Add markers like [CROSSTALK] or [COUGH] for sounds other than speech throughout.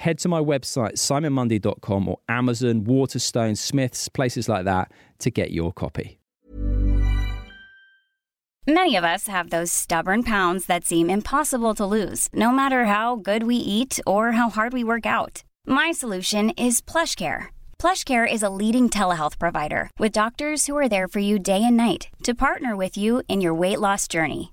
head to my website, simonmundie.com or Amazon, Waterstone, Smiths, places like that to get your copy. Many of us have those stubborn pounds that seem impossible to lose, no matter how good we eat or how hard we work out. My solution is PlushCare. PlushCare is a leading telehealth provider with doctors who are there for you day and night to partner with you in your weight loss journey.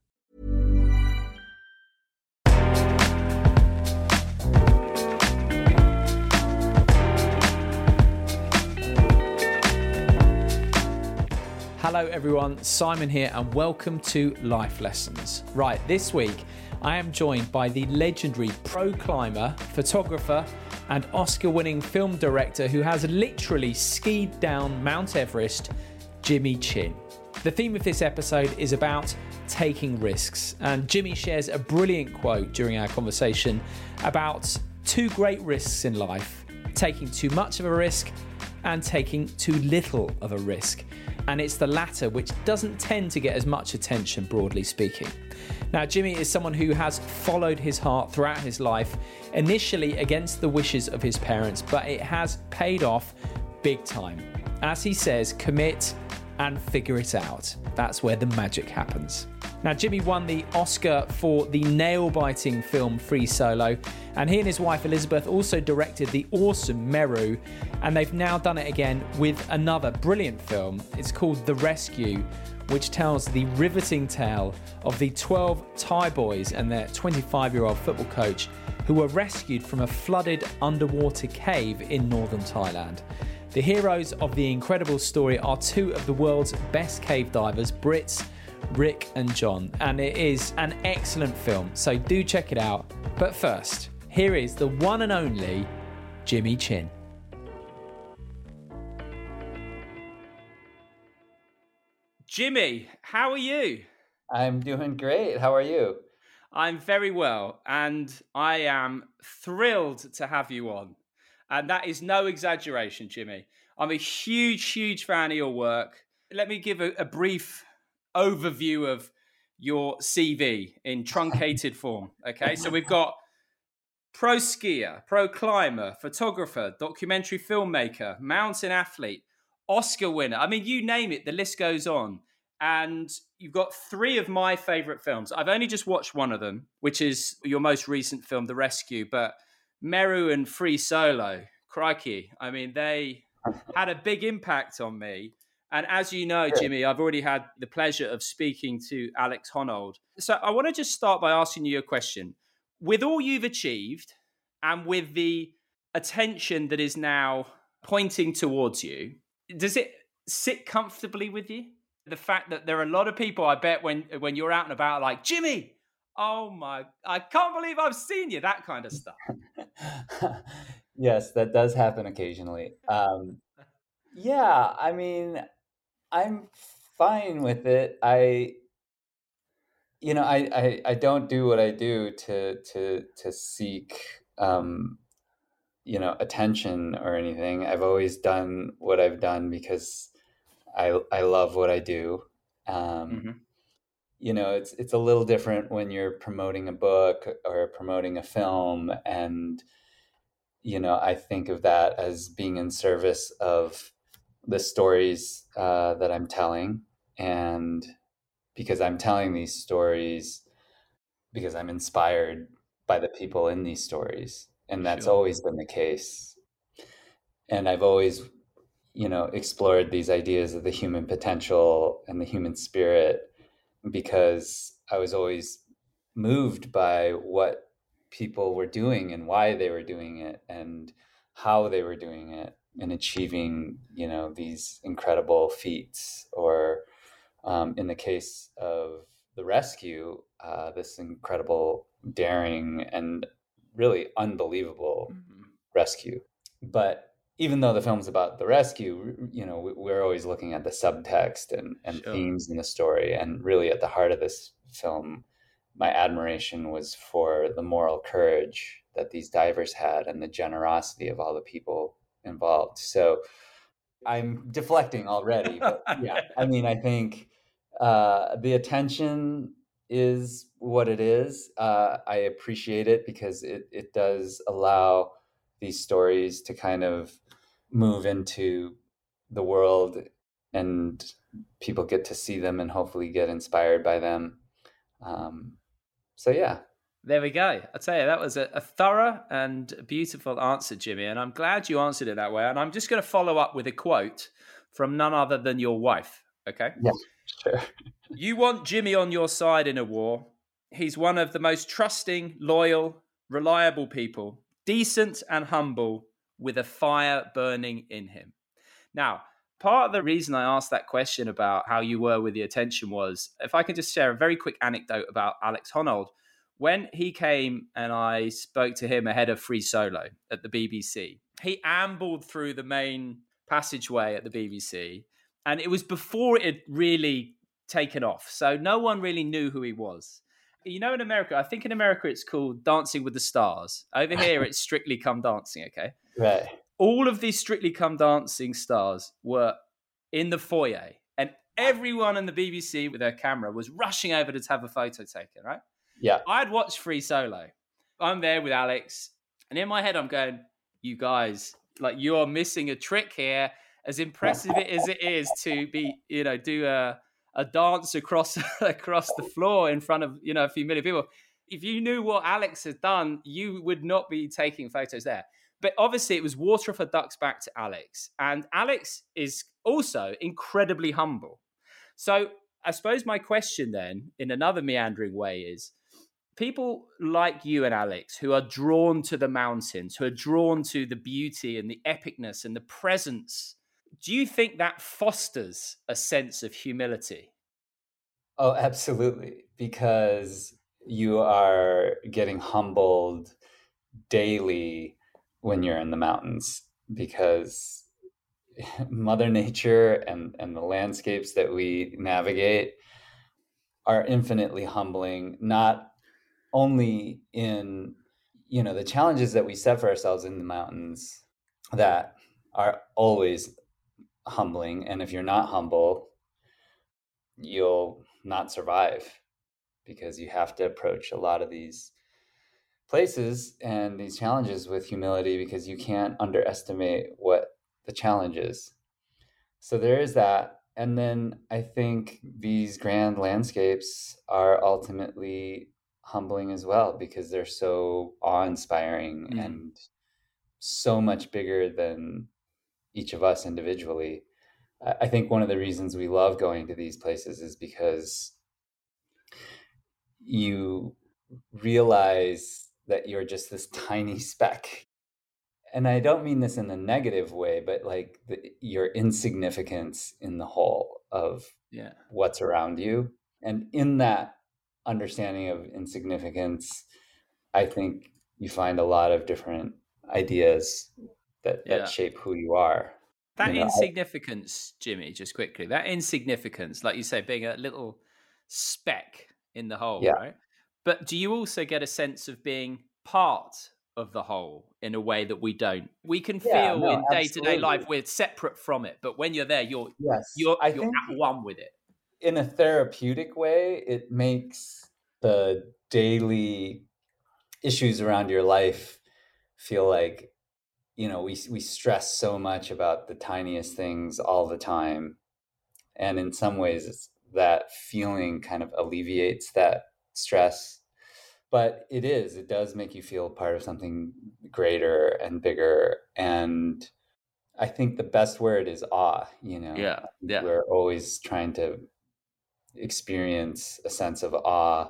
Hello, everyone. Simon here, and welcome to Life Lessons. Right, this week I am joined by the legendary pro climber, photographer, and Oscar winning film director who has literally skied down Mount Everest, Jimmy Chin. The theme of this episode is about taking risks, and Jimmy shares a brilliant quote during our conversation about two great risks in life taking too much of a risk and taking too little of a risk and it's the latter which doesn't tend to get as much attention, broadly speaking. Now, Jimmy is someone who has followed his heart throughout his life, initially against the wishes of his parents, but it has paid off big time. As he says, commit and figure it out. That's where the magic happens. Now, Jimmy won the Oscar for the nail biting film Free Solo, and he and his wife Elizabeth also directed the awesome Meru, and they've now done it again with another brilliant film. It's called The Rescue, which tells the riveting tale of the 12 Thai boys and their 25 year old football coach who were rescued from a flooded underwater cave in northern Thailand. The heroes of the incredible story are two of the world's best cave divers, Brits Rick and John, and it is an excellent film, so do check it out. But first, here is the one and only Jimmy Chin. Jimmy, how are you? I'm doing great. How are you? I'm very well, and I am thrilled to have you on. And that is no exaggeration, Jimmy. I'm a huge, huge fan of your work. Let me give a, a brief overview of your CV in truncated form. Okay, so we've got pro skier, pro climber, photographer, documentary filmmaker, mountain athlete, Oscar winner. I mean, you name it, the list goes on. And you've got three of my favorite films. I've only just watched one of them, which is your most recent film, The Rescue. But Meru and Free Solo, crikey. I mean, they had a big impact on me. And as you know, Jimmy, I've already had the pleasure of speaking to Alex Honnold. So I want to just start by asking you a question. With all you've achieved and with the attention that is now pointing towards you, does it sit comfortably with you? The fact that there are a lot of people, I bet, when when you're out and about, like Jimmy, oh my, I can't believe I've seen you, that kind of stuff. [LAUGHS] yes, that does happen occasionally. Um, yeah, I mean, I'm fine with it. I you know, I, I, I don't do what I do to to to seek um, you know attention or anything. I've always done what I've done because I I love what I do. Um, mm-hmm. You know, it's it's a little different when you're promoting a book or promoting a film and you know, I think of that as being in service of the stories uh, that I'm telling, and because I'm telling these stories because I'm inspired by the people in these stories, and that's sure. always been the case. And I've always, you know, explored these ideas of the human potential and the human spirit because I was always moved by what people were doing and why they were doing it and how they were doing it and achieving you know these incredible feats or um, in the case of the rescue uh, this incredible daring and really unbelievable mm-hmm. rescue but even though the film's about the rescue you know we're always looking at the subtext and, and sure. themes in the story and really at the heart of this film my admiration was for the moral courage that these divers had and the generosity of all the people involved. So I'm deflecting already, but [LAUGHS] yeah, I mean, I think uh, the attention is what it is. Uh, I appreciate it because it, it does allow these stories to kind of move into the world and people get to see them and hopefully get inspired by them. Um, so yeah. There we go. I tell you, that was a, a, thorough and beautiful answer, Jimmy. And I'm glad you answered it that way. And I'm just going to follow up with a quote from none other than your wife. Okay. Yeah, sure. [LAUGHS] you want Jimmy on your side in a war. He's one of the most trusting, loyal, reliable people, decent and humble, with a fire burning in him. Now, part of the reason I asked that question about how you were with the attention was if I can just share a very quick anecdote about Alex Honnold. When he came and I spoke to him ahead of Free Solo at the BBC, he ambled through the main passageway at the BBC, and it was before it had really taken off. So no one really knew who he was. You know, in America, I think in America it's called Dancing with the Stars. Over here, it's Strictly Come Dancing, okay? Right all of these Strictly Come Dancing stars were in the foyer, and everyone in the BBC with their camera was rushing over to have a photo taken, right? Yeah. I'd watched Free Solo. I'm there with Alex, and in my head, I'm going, you guys, like, you're missing a trick here. As impressive as it is to be, you know, do a, a dance across [LAUGHS] across the floor in front of, you know, a few million people. If you knew what Alex has done, you would not be taking photos there but obviously it was water a duck's back to Alex. And Alex is also incredibly humble. So I suppose my question then, in another meandering way, is people like you and Alex who are drawn to the mountains, who are drawn to the beauty and the epicness and the presence, do you think that fosters a sense of humility? Oh, absolutely. Because you are getting humbled daily when you're in the mountains because [LAUGHS] mother nature and and the landscapes that we navigate are infinitely humbling not only in you know the challenges that we set for ourselves in the mountains that are always humbling and if you're not humble you'll not survive because you have to approach a lot of these places and these challenges with humility because you can't underestimate what the challenge is. So there is that. And then I think these grand landscapes are ultimately humbling as well because they're so awe inspiring mm. and so much bigger than each of us individually. I think one of the reasons we love going to these places is because you realize that you're just this [LAUGHS] tiny speck. And I don't mean this in a negative way, but like the, your insignificance in the whole of yeah. what's around you. And in that understanding of insignificance, I think you find a lot of different ideas that, that yeah. shape who you are. That you know, insignificance, I, Jimmy, just quickly, that insignificance, like you say, being a little speck in the whole, yeah. right? But do you also get a sense of being part of the whole in a way that we don't? We can feel no, in day to day life we're separate from it, but when you're there, you're yes, you're, you're at one with it. in a therapeutic way, it makes the daily issues around your life feel like you know we we stress so much about the tiniest things all the time and in some ways that feeling kind of alleviates that stress but it is it does make you feel part of something greater and bigger and i think the best word is awe you know? Yeah yeah. We're always trying to experience a sense of awe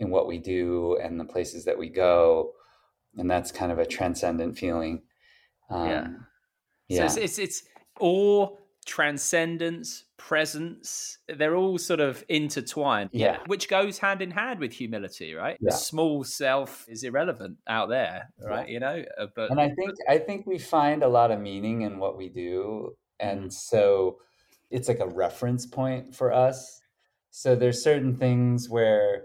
in what we do and the places that we go and that's kind of a transcendent feeling um, yeah yeah so it's, it's it's awe transcendence, presence, they're all sort of intertwined. Yeah. Which goes hand in hand with humility, right? Yeah. Small self is irrelevant out there, right? Yeah. You know, uh, but And I think I think we find a lot of meaning in what we do and mm. so it's like a reference point for us. So there's certain things where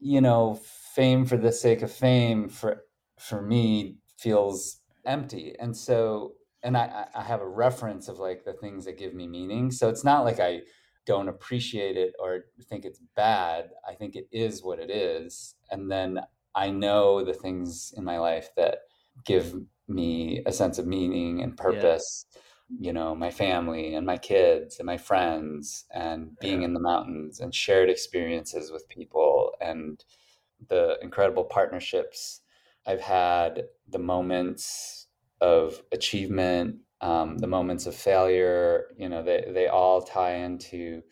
you know, fame for the sake of fame for for me feels empty. And so and I, I have a reference of like the things that give me meaning. So it's not like I don't appreciate it or think it's bad. I think it is what it is. And then I know the things in my life that give me a sense of meaning and purpose. Yeah. You know, my family and my kids and my friends and being yeah. in the mountains and shared experiences with people and the incredible partnerships I've had, the moments of achievement, um, the moments of failure, you know, they, they all tie into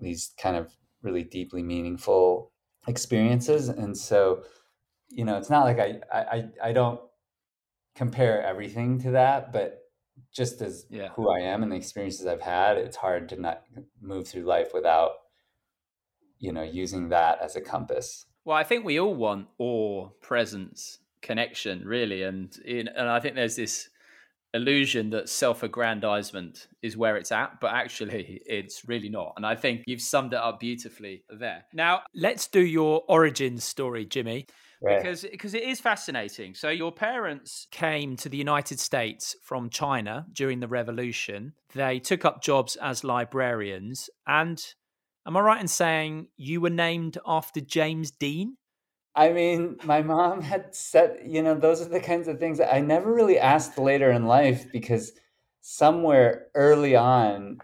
these kind of really deeply meaningful experiences. And so, you know, it's not like I, I, I don't compare everything to that, but just as yeah. who I am and the experiences I've had, it's hard to not move through life without, you know, using that as a compass. Well, I think we all want awe, presence, connection really and in, and i think there's this illusion that self-aggrandizement is where it's at but actually [LAUGHS] it's really not and i think you've summed it up beautifully there. Now let's do your origin story jimmy because because it is fascinating. So your parents came to the united states from china during the revolution. They took up jobs as librarians and am i right in saying you were named after james dean I mean, my mom had said, you know, those are the kinds of things that I never really asked later in life because somewhere early on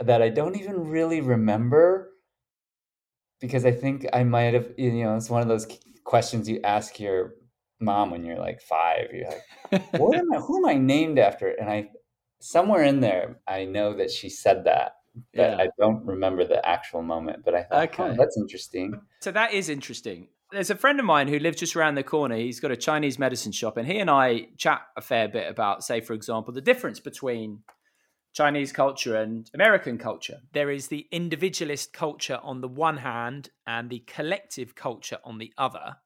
that I don't even really remember because I think I might have, you know, it's one of those questions you ask your mom when you're like five. You're like, what am I, who am I named after? And I, somewhere in there, I know that she said that. Yeah. I don't remember the actual moment, but I thought, okay. Oh, that's interesting. So that is interesting there's a friend of mine who lives just around the corner. He's got a Chinese medicine shop, and he and I chat a fair bit about, say, for example, the difference between Chinese culture and American culture. There is the individualist culture on the one hand and the collective culture on the other.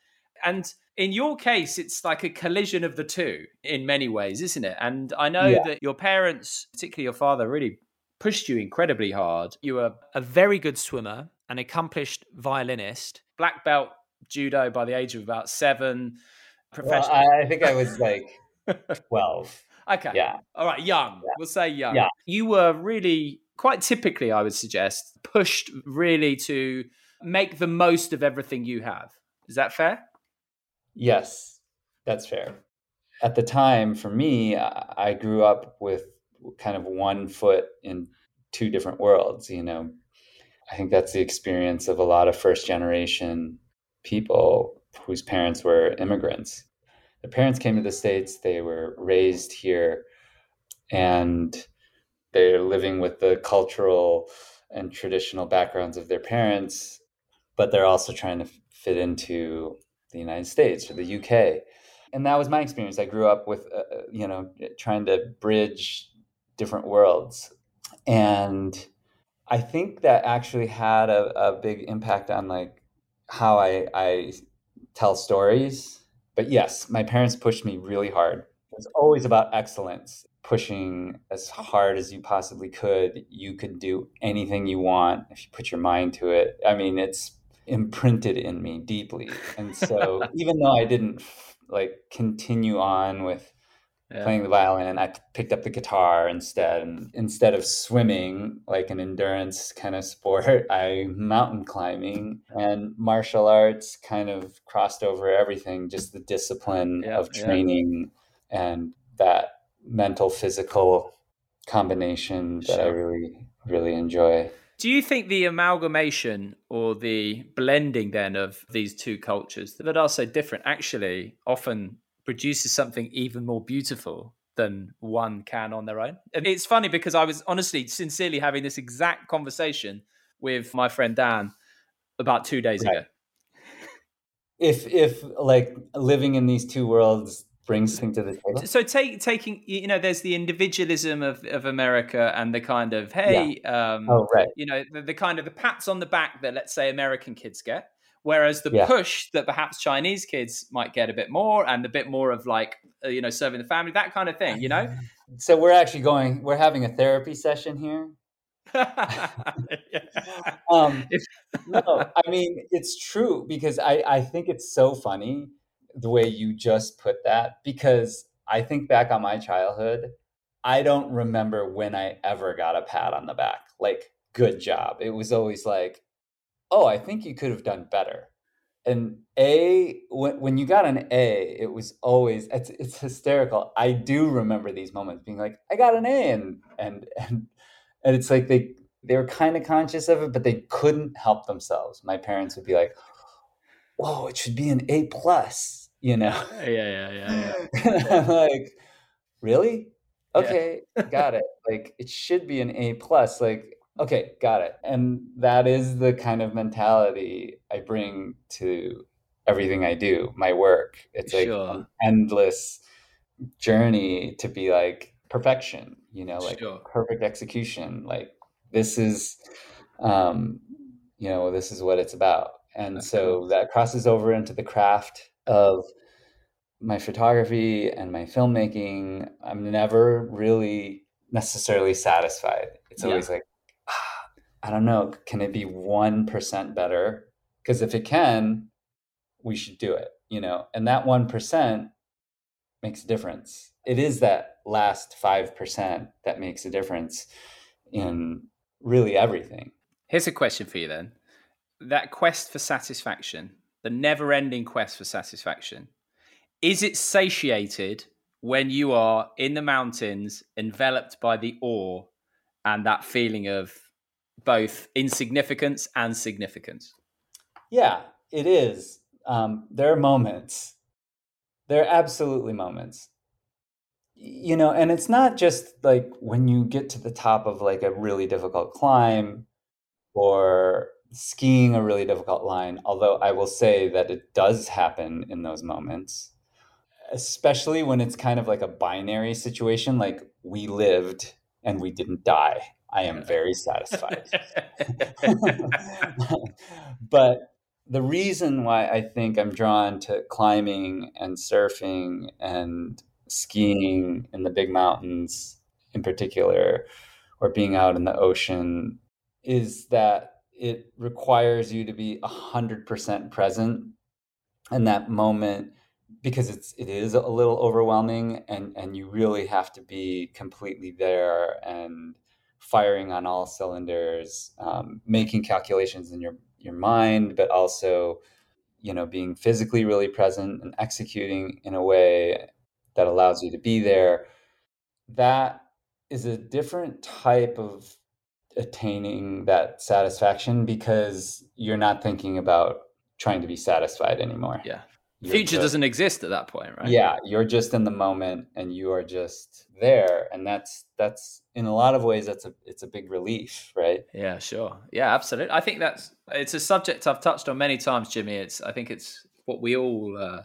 And in your case, it's like a collision of the two in many ways, isn't it? And I know yeah. that your parents, particularly your father, really pushed you incredibly hard. You were a very good swimmer, an accomplished violinist, black belt judo by the age of about seven. Professional. Well, I think I was like [LAUGHS] 12. okay. Yeah. All right. Young. Yeah. We'll say young. Yeah. You were really, quite typically, I would suggest, pushed really to make the most of everything you have. Is that fair? Yes, that's fair. At the time, for me, I grew up with kind of one foot in two different worlds. You know, I think that's the experience of a lot of first generation people whose parents were immigrants. Their parents came to the States, they were raised here, and they're living with the cultural and traditional backgrounds of their parents, but they're also trying to fit into the United States or the UK. And that was my experience. I grew up with, uh, uh, you know, trying to bridge different worlds. And I think that actually had a, a big impact on like how I, I tell stories. But yes, my parents pushed me really hard. It was always about excellence, pushing as hard as you possibly could. You could do anything you want if you put your mind to it. I mean, it's imprinted in me deeply. And so [LAUGHS] even though I didn't like continue on with yeah. playing the violin. I picked up the guitar instead. And instead of swimming, like an endurance kind of sport, [LAUGHS] I mountain climbing and martial arts kind of crossed over everything, just the discipline yeah, of training yeah. and that mental physical combination that sure. I really, really enjoy. Do you think the amalgamation or the blending then of these two cultures that are so different actually often produces something even more beautiful than one can on their own? And It's funny because I was honestly, sincerely having this exact conversation with my friend Dan about two days right. ago. If if like living in these two worlds brings things to the table. So take taking you know there's the individualism of, of America and the kind of hey yeah. um, oh, right. you know the, the, kind of the pats on the back that let's say American kids get whereas the yeah. push that perhaps Chinese kids might get a bit more and a bit more of like uh, you know serving the family that kind of thing you know [LAUGHS] so we're actually going we're having a therapy session here [LAUGHS] [LAUGHS] um, no, I mean it's true because I, I think it's so funny the way you just put that because I think back on my childhood, I don't remember when I ever got a pat on the back. Like, good job. It was always like, oh, I think you could have done better. And A, when, when you got an A, it was always it's it's hysterical. I do remember these moments being like, I got an A, and and and and it's like they they were kind of conscious of it, but they couldn't help themselves. My parents would be like, "Whoa, it should be an A plus." you know? Yeah, yeah, yeah. yeah. [LAUGHS] like, really? Okay, yeah. got it. Like it should be an A plus. Like, okay, got it. And that is the kind of mentality I bring to everything I do, my work. It's like sure. an endless journey to be like perfection, you know, like sure. perfect execution. Like this is um, you know, this is what it's about. And That's so cool. that crosses over into the craft of my photography and my filmmaking, I'm never really necessarily satisfied. It's always yeah. like, I don't know, can it be 1% better? Because if it can, we should do it, you know? And that 1% makes a difference. It is that last 5% that makes a difference in really everything. Here's a question for you then. That quest for satisfaction, the never ending quest for satisfaction. Is it satiated when you are in the mountains, enveloped by the awe and that feeling of both insignificance and significance? Yeah, it is. Um, there are moments. There are absolutely moments. You know, and it's not just like when you get to the top of like a really difficult climb or skiing a really difficult line, although I will say that it does happen in those moments, especially when it's kind of like a binary situation, like we lived and we didn't die. I am very satisfied. [LAUGHS] [LAUGHS] but the reason why I think I'm drawn to climbing and surfing and skiing in the big mountains in particular, or being out in the ocean, is that it requires you to be 100% present in that moment because it's it is a little overwhelming and and you really have to be completely there and firing on all cylinders um, making calculations in your your mind but also you know being physically really present and executing in a way that allows you to be there that is a different type of attaining that satisfaction because you're not thinking about trying to be satisfied anymore. Yeah. Future just, doesn't exist at that point, right? Yeah, you're just in the moment and you are just there and that's that's in a lot of ways that's a it's a big relief, right? Yeah, sure. Yeah, absolutely. I think that's it's a subject I've touched on many times, Jimmy. It's I think it's what we all uh,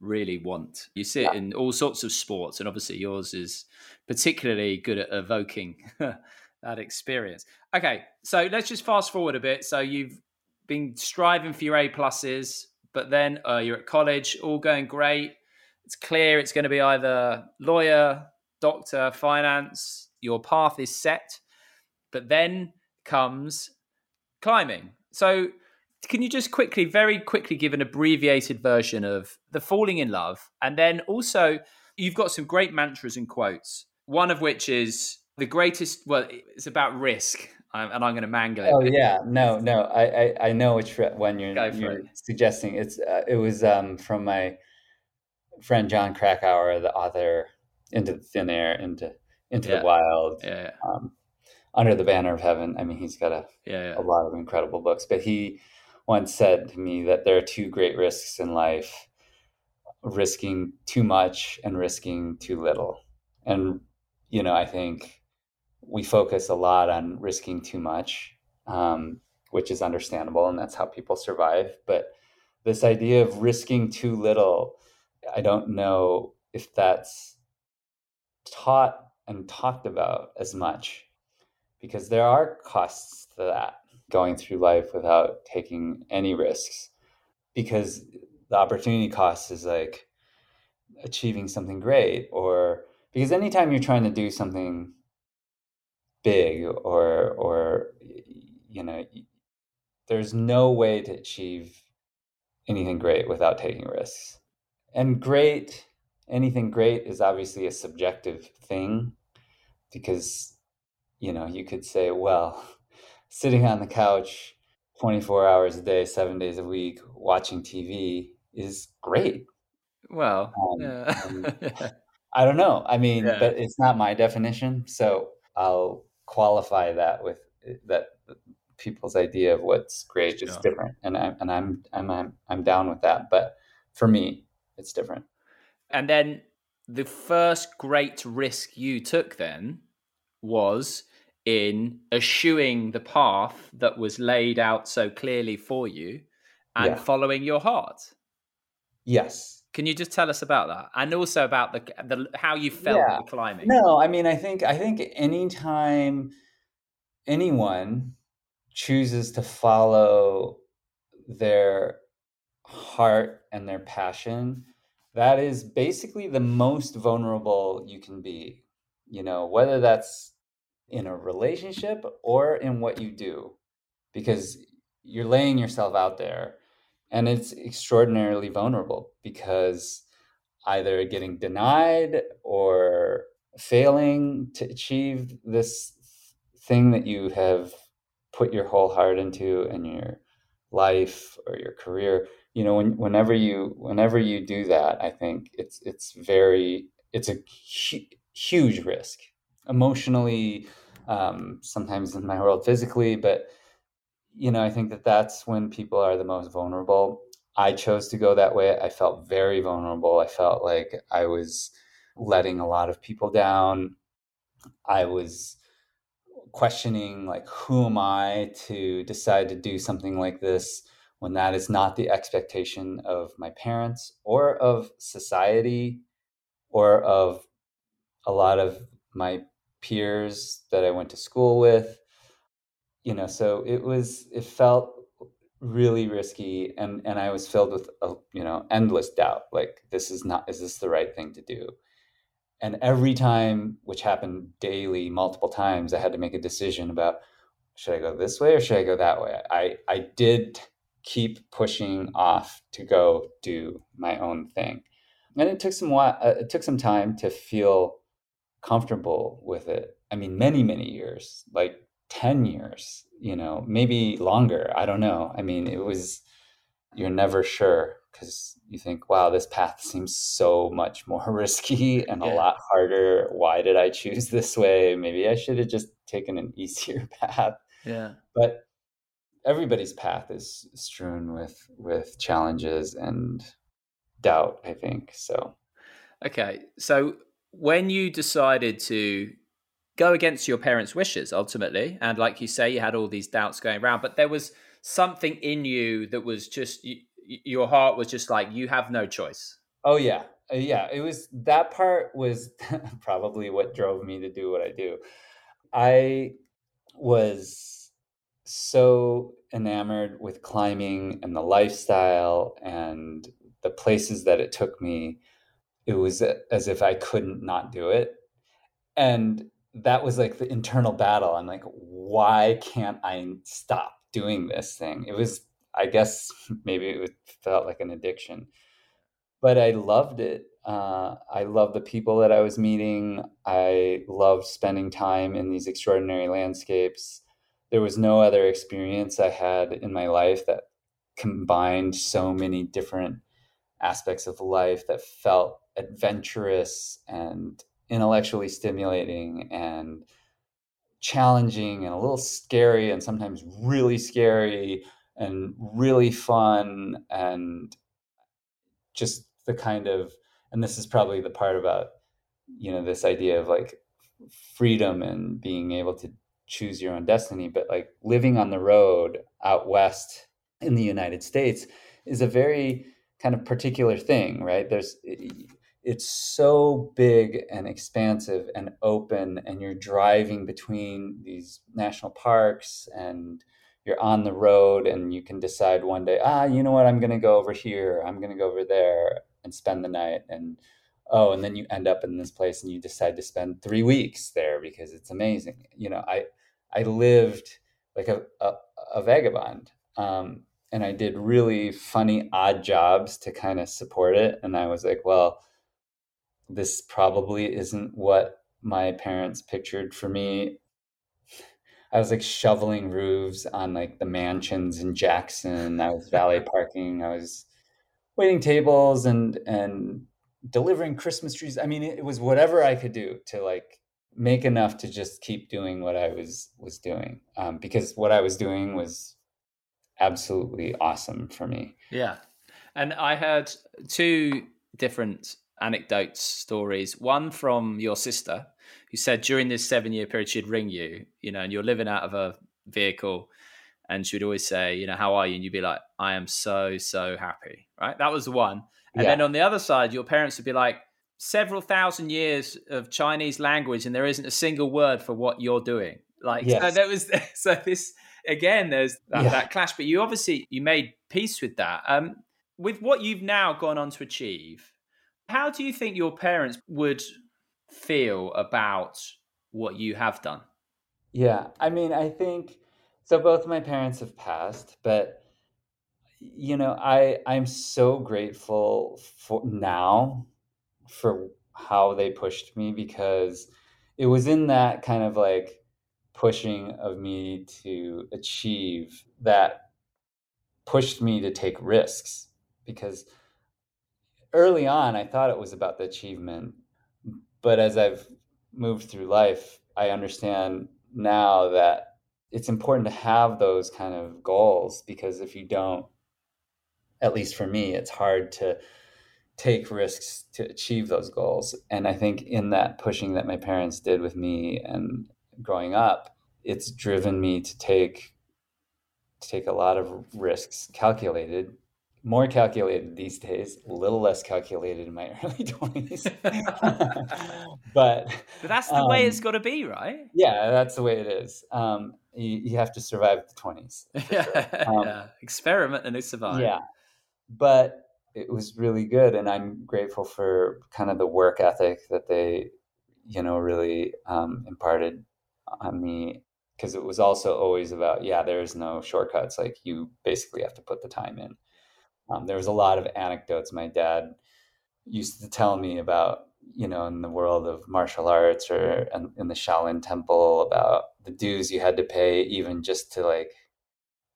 really want. You see it yeah. in all sorts of sports and obviously yours is particularly good at evoking [LAUGHS] that experience. Okay, so let's just fast forward a bit. So you've been striving for your A pluses, but then uh, you're at college, all going great. It's clear it's going to be either lawyer, doctor, finance. Your path is set, but then comes climbing. So can you just quickly, very quickly, give an abbreviated version of the falling in love, and then also you've got some great mantras and quotes. One of which is the greatest. Well, it's about risk, and I'm going to mangle it. Oh yeah, no, no, I I, I know which one you're, you're suggesting. It's uh, it was um, from my friend Jon Krakauer, the author, into the thin air, into into yeah. the wild. Yeah, yeah. Um, under the banner of heaven. I mean, he's got a a lot of incredible books, but he once said to me that there are two great risks in life: risking too much and risking too little. And you know, I think we focus a lot on risking too much, um, which is understandable, and that's how people survive. But this idea of risking too little, I don't know if that's taught and talked about as much because there are costs to that going through life without taking any risks because the opportunity cost is like achieving something great or because anytime you're trying to do something big or or you know there's no way to achieve anything great without taking risks and great anything great is obviously a subjective thing because you know, you could say, well, [LAUGHS] sitting on the couch 24 hours a day, seven days a week, watching TV is great. Well, um, yeah. [LAUGHS] I don't know. I mean, yeah. but it's not my definition. So I'll qualify that with that people's idea of what's great is different. And I and I'm I'm I'm I'm down with that. But for me, it's different. And then the first great risk you took then was in eschewing the path that was laid out so clearly for you and yeah. following your heart. Yes. Can you just tell us about that, and also about the, the how you felt yeah. climbing? No, I mean, I think I think anytime anyone chooses to follow their heart and their passion, that is basically the most vulnerable you can be. You know, whether that's in a relationship or in what you do because you're laying yourself out there and it's extraordinarily vulnerable because either getting denied or failing to achieve this thing that you have put your whole heart into in your life or your career you know when, whenever you whenever you do that i think it's it's very it's a hu- huge risk. Emotionally, um, sometimes in my world physically, but you know, I think that that's when people are the most vulnerable. I chose to go that way. I felt very vulnerable. I felt like I was letting a lot of people down. I was questioning like who am I to decide to do something like this when that is not the expectation of my parents or of society or of a lot of my peers that I went to school with. You know, so it was it felt really risky and and I was filled with a, you know endless doubt like this is not is this the right thing to do? And every time which happened daily multiple times I had to make a decision about should I go this way or should I go that way? I I did keep pushing off to go do my own thing. And it took some while uh, it took some time to feel comfortable with it. I mean, many, many years, like 10 years, you know, maybe longer. I don't know. I mean, it was, you're never sure because you think, wow, this path seems so much more [LAUGHS] risky and yeah. a lot harder. Why did I choose this way? Maybe I should have just taken an easier [LAUGHS] path. Yeah. But everybody's path is strewn with with challenges and doubt, I think. So Okay. So when you decided to go against your parents' wishes ultimately, and like you say, you had all these doubts going around, but there was something in you that was just your heart was just like you have no choice. Oh yeah, uh, yeah. It was that part was [LAUGHS] probably what drove me to do what I do. I was so enamored with climbing and the lifestyle and the places that it took me it was as if I couldn't not do it. And that was like the internal battle. I'm like, why can't I stop doing this thing? It was, I guess [LAUGHS] maybe it felt like an addiction, but I loved it. Uh, I loved the people that I was meeting. I loved spending time in these extraordinary landscapes. There was no other experience I had in my life that combined so many different aspects of life that felt adventurous and intellectually stimulating and challenging and a little scary and sometimes really scary and really fun and just the kind of and this is probably the part about you know this idea of like freedom and being able to choose your own destiny but like living on the road out west in the United States is a very kind of particular thing right? There's eh, it's so big and expansive and open and you're driving between these national parks and you're on the road and you can decide one day ah you know what? I'm going to go over here. I'm going to go over there and spend the night. And oh and then you end up in this place and you decide to spend three weeks there because it's amazing. You know i i lived like a, a, a vagabond um, and i did really funny odd jobs to kind of support it and i was like well this probably isn't what my parents pictured for me. I was like shoveling roofs on like the mansions in Jackson. I was valet [LAUGHS] parking. I was waiting tables and and delivering Christmas trees. I mean, it, it was whatever I could do to like make enough to just keep doing what I was was doing um, because what I was doing was absolutely awesome for me. Yeah, and I had two different anecdotes, stories. One from your sister, who said during this seven year period, she'd ring you, you know, and you're living out of a vehicle. And she would always say, you know, how are you? And you'd be like, I am so, so happy. Right. That was the one. And yeah. then on the other side, your parents would be like, several thousand years of Chinese language, and there isn't a single word for what you're doing. Like, yes. so that was, [LAUGHS] so this, again, there's that, yeah. that clash, but you obviously, you made peace with that. Um, with what you've now gone on to achieve, how do you think your parents would feel about what you have done? Yeah, I mean, I think so. Both my parents have passed, but you know, I I'm so grateful for now for how they pushed me because it was in that kind of like pushing of me to achieve that pushed me to take risks because early on, I thought it was about the achievement, but as I've moved through life, I understand now that it's important to have those kind of goals because if you don't, at least for me, it's hard to take risks to achieve those goals. And I think in that pushing that my parents did with me and growing up, it's driven me to take to take a lot of risks calculated more calculated these days, a little less calculated in my [LAUGHS] early 20s. [LAUGHS] but, but that's the um, way it's got to be, right? Yeah, that's the way it is. Um, you, you, have to survive the 20s. [LAUGHS] Yeah, sure. um, yeah, experiment and survive. Yeah. But it was really good. And I'm grateful for kind of the work ethic that they, you know, really um, imparted on me because it was also always about yeah there's no shortcuts like you basically have to put the time in um, there was a lot of anecdotes my dad used to tell me about, you know, in the world of martial arts or in the Shaolin Temple about the dues you had to pay, even just to like,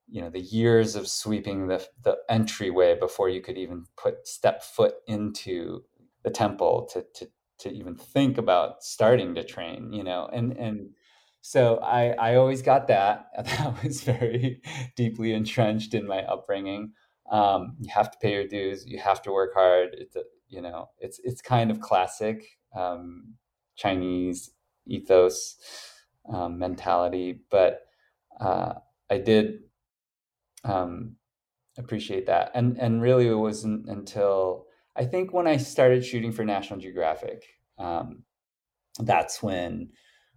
you know, the years of sweeping the the entryway before you could even put step foot into the temple to to to even think about starting to train, you know, and and so I I always got that. [LAUGHS] That was very deeply entrenched in my upbringing um, you have to pay your dues you have to work hard it's a, you know it's it's kind of classic um, chinese ethos um, mentality but uh, i did um, appreciate that. And and really it wasn't until i think when i started shooting for national geographic um, that's when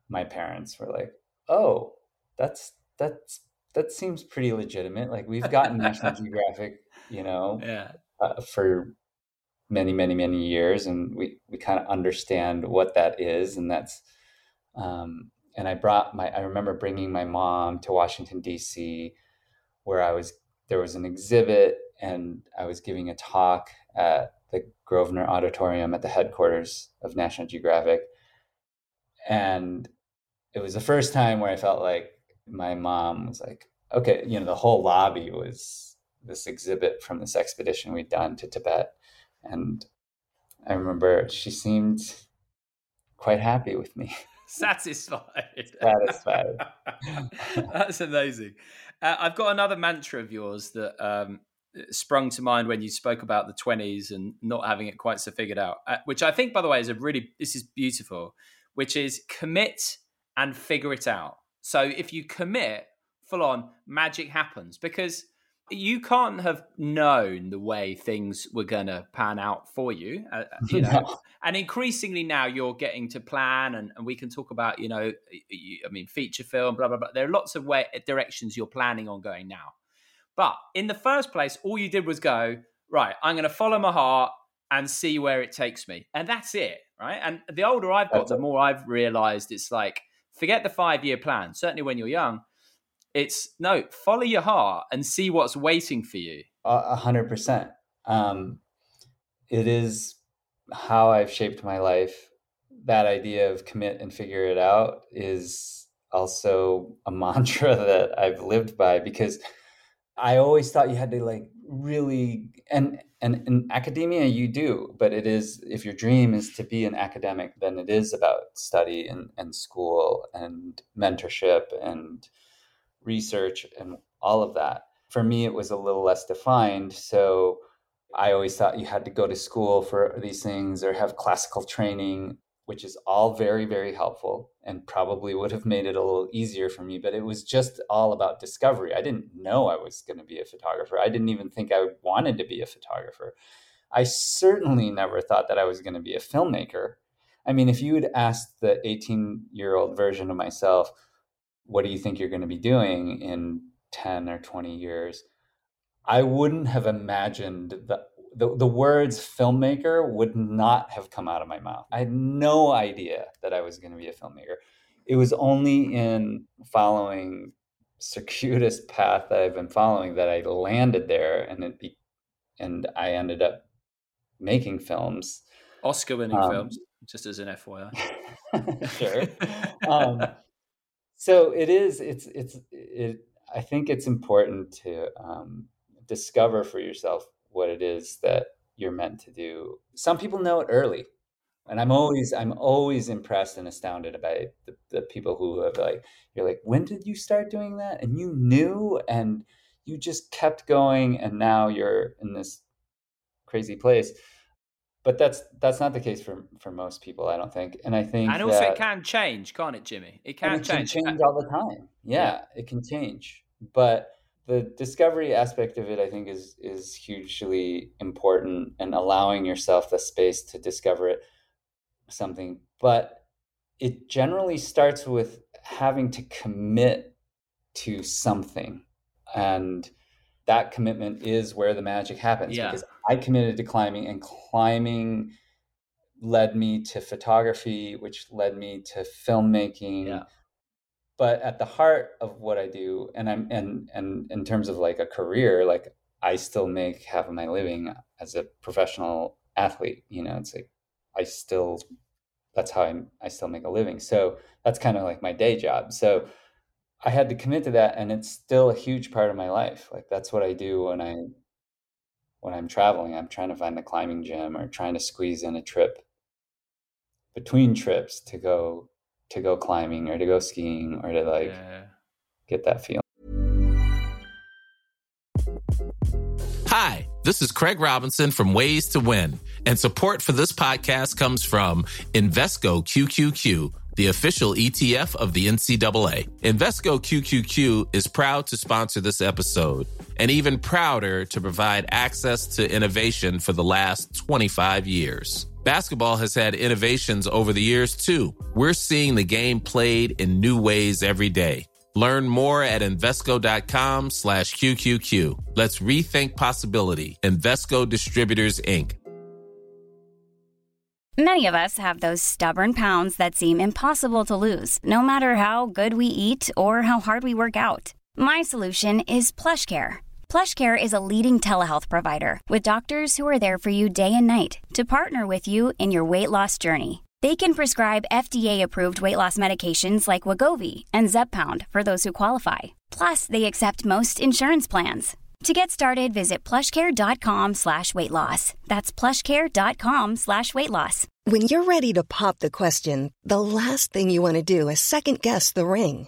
my parents were like oh that's that's that seems pretty legitimate. Like we've [LAUGHS] gotten National Geographic, you know, yeah. uh, for many, many, many years, and we we kind of understand what that is, and that's. Um, and I brought my. I remember bringing my mom to Washington D.C., where I was there was an exhibit and I was giving a talk at the Grosvenor Auditorium at the headquarters of National Geographic. And it was the first time where I felt like my mom was like, okay, you know, the whole lobby was this exhibit from this expedition we'd done to Tibet. And I remember she seemed quite happy with me. [LAUGHS] Satisfied. Satisfied. [LAUGHS] That's amazing. Uh, I've got another mantra of yours that um, sprung to mind when you spoke about the 20s and not having it quite so figured out, uh, which I think, by the way, is a really, this is beautiful, which is commit and figure it out. So if you commit full on, magic happens. Because you can't have known the way things were going to pan out for you uh, uh [LAUGHS] you know. No. and increasingly now you're getting to plan and, and we can talk about you know i mean feature film blah blah blah. There are lots of way directions you're planning on going now. But in the first place all you did was go right i'm going to follow my heart and see where it takes me. And that's it right? And the older i've got the more i've realized it's like forget the five year plan certainly when you're young it's no, follow your heart and see what's waiting for you. A hundred percent. Um, it is how I've shaped my life. That idea of commit and figure it out is also a [LAUGHS] mantra that I've lived by because I always thought you had to like really and and in academia you do, but it is if your dream is to be an academic, then it is about study and, and school and mentorship and research and all of that. For me, it was a little less defined. So I always thought you had to go to school for these things or have classical training, which is all very, very helpful and probably would have made it a little easier for me. But it was just all about discovery. I didn't know I was going to be a photographer. I didn't even think I wanted to be a photographer. I certainly never thought that I was going to be a filmmaker. I mean, if you had asked the 18 year old version of myself, what do you think you're going to be doing in 10 or 20 years i wouldn't have imagined that the, the words filmmaker would not have come out of my mouth. I had no idea that i was going to be a filmmaker. It was only in following circuitous path that i've been following that i landed there and it be, and i ended up making films. Oscar winning um, films just as an fyi [LAUGHS] sure. Um, so it is it's it's it i think it's important to um, discover for yourself what it is that you're meant to do. Some people know it early and i'm always i'm always impressed and astounded by the, the people who have like you're like when did you start doing that? And you knew and you just kept going and now you're in this crazy place. But that's that's not the case for for most people i don't think. And i think and also that, it can change can't it jimmy? It can it change. can change uh, all the time. yeah, yeah, it can change. But the discovery aspect of it i think is is hugely important and allowing yourself the space to discover it something but it generally starts with having to commit to something and that commitment is where the magic happens yeah. because I committed to climbing and climbing led me to photography which led me to filmmaking yeah. But at the heart of what I do and I'm and and in terms of like a career like I still make half of my living as a professional athlete you know it's like I still that's how I'm I still make a living so that's kind of like my day job so I had to commit to that and it's still a huge part of my life. Like that's what I do when I when I'm traveling. I'm trying to find the climbing gym or trying to squeeze in a trip between trips to go to go climbing or to go skiing or to like yeah. get that feeling. Hi, this is Craig Robinson from Ways to Win, and support for this podcast comes from Invesco QQQ the official ETF of the NCAA. Invesco QQQ is proud to sponsor this episode and even prouder to provide access to innovation for the last 25 years. Basketball has had innovations over the years too. We're seeing the game played in new ways every day. Learn more at Invesco.com slash QQQ. Let's rethink possibility. Invesco Distributors, Inc. Many of us have those stubborn pounds that seem impossible to lose, no matter how good we eat or how hard we work out. My solution is PlushCare PlushCare is a leading telehealth provider with doctors who are there for you day and night to partner with you in your weight loss journey. They can prescribe FDA-approved weight loss medications like Wegovy and Zepbound for those who qualify. Plus, they accept most insurance plans. To get started, visit plushcare.com slash weight loss. That's plushcare.com slash weight loss. When you're ready to pop the question, the last thing you want to do is second guess the ring.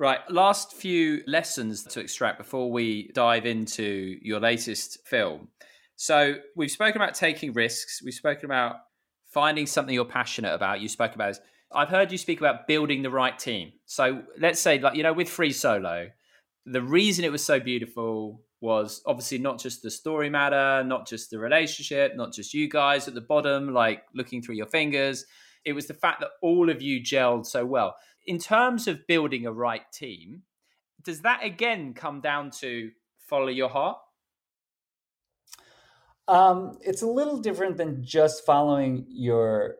Right, last few lessons to extract before we dive into your latest film. So, we've spoken about taking risks, we've spoken about finding something you're passionate about. You spoke about I've heard you speak about building the right team. So, let's say like you know with Free Solo, the reason it was so beautiful was obviously not just the story matter, not just the relationship, not just you guys at the bottom like looking through your fingers. It was the fact that all of you gelled so well in terms of building a right team, does that again come down to follow your heart? Um, it's a little different than just following your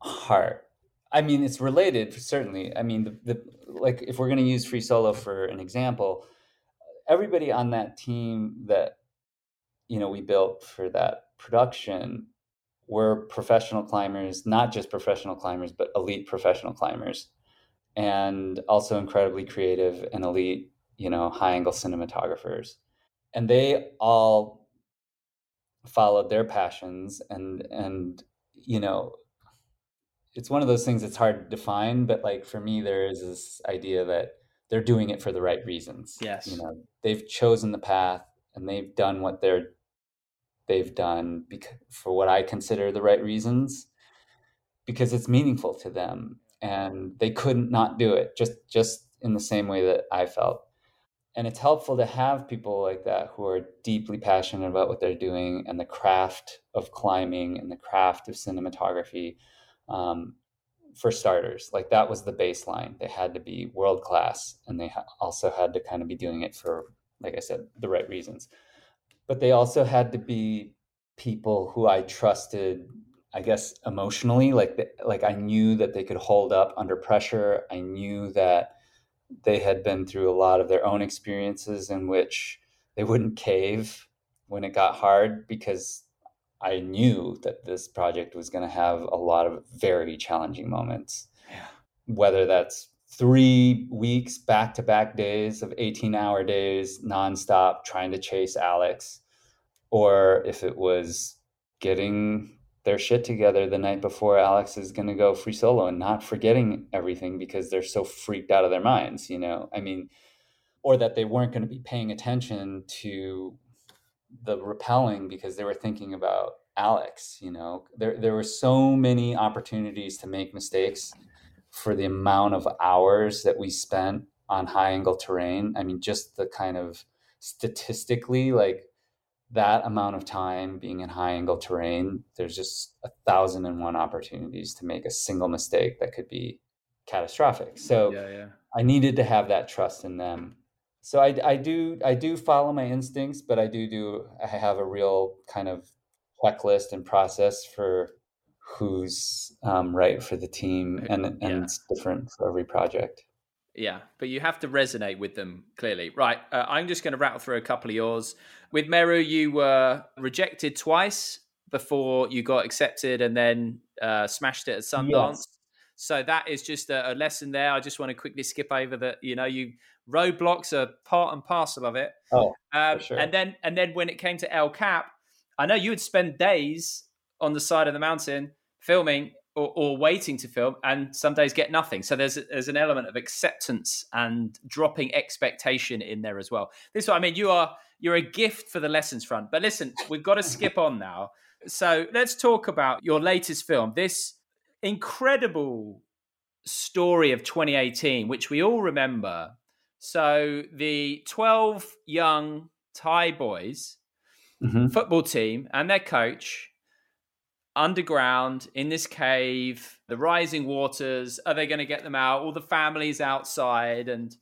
heart. I mean, it's related certainly. I mean, the, the like if we're going to use free solo for an example, everybody on that team that you know we built for that production were professional climbers, not just professional climbers, but elite professional climbers and also incredibly creative and elite, you know, high angle cinematographers. And they all followed their passions and and you know it's one of those things that's hard to define but like for me there is this idea that they're doing it for the right reasons. Yes. You know they've chosen the path and they've done what they're they've done because, for what i consider the right reasons because it's meaningful to them and they couldn't not do it just just in the same way that I felt. And it's helpful to have people like that who are deeply passionate about what they're doing and the craft of climbing and the craft of cinematography. Um, for starters, like that was the baseline. They had to be world class, and they ha- also had to kind of be doing it for, like I said, the right reasons. But they also had to be people who I trusted I guess emotionally, like like I knew that they could hold up under pressure. I knew that they had been through a lot of their own experiences in which they wouldn't cave when it got hard because I knew that this project was going to have a lot of very challenging moments. Yeah. Whether that's three weeks back to back days of 18 hour days nonstop trying to chase Alex, or if it was getting their shit together the night before Alex is going to go free solo and not forgetting everything because they're so freaked out of their minds, you know? I mean, or that they weren't going to be paying attention to the rappelling because they were thinking about Alex, you know? There there were so many opportunities to make mistakes for the amount of hours that we spent on high angle terrain. I mean, just the kind of statistically like that amount of time being in high angle terrain, there's just a thousand and one opportunities to make a single mistake that could be catastrophic. So yeah, yeah. I needed to have that trust in them. So I, I do I do follow my instincts, but I do do I have a real kind of checklist and process for who's um, right for the team, and and yeah. it's different for every project. Yeah, but you have to resonate with them clearly. Right. Uh, I'm just going to rattle through a couple of yours. With Meru, you were rejected twice before you got accepted and then uh, smashed it at Sundance. Yes. So that is just a, a, lesson there. I just want to quickly skip over that. You know, you roadblocks are part and parcel of it. Oh, um, sure. And then and then when it came to El Cap, I know you would spend days on the side of the mountain filming or, or, waiting to film, and some days get nothing. So there's there's an element of acceptance and dropping expectation in there as well. This is I mean. You are you're a gift for the lessons front. But listen, we've got to skip on now. So let's talk about your latest film. This incredible story of 2018, which we all remember. So the 12 young Thai boys mm-hmm. football team and their coach underground in this cave, the rising waters. Are they going to get them out? All the families outside. And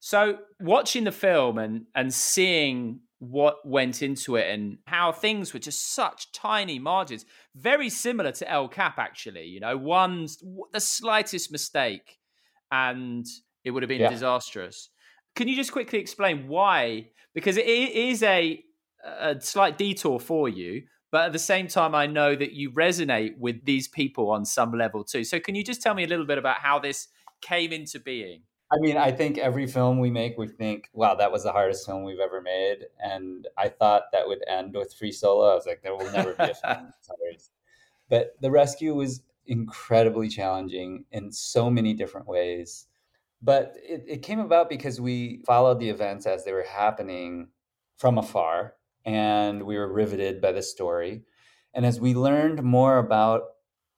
so watching the film and, and seeing what went into it and how things were just such tiny margins, very similar to El Cap, actually. You know, one's the slightest mistake and it would have been yeah. disastrous. Can you just quickly explain why? Because it is a, a slight detour for you, but at the same time, I know that you resonate with these people on some level too. So, can you just tell me a little bit about how this came into being? I mean, I think every film we make, we think, wow, that was the hardest film we've ever made. And I thought that would end with Free Solo. I was like, there will never be a film. [LAUGHS] but The Rescue was incredibly challenging in so many different ways. But it, it came about because we followed the events as they were happening from afar and we were riveted by the story. And as we learned more about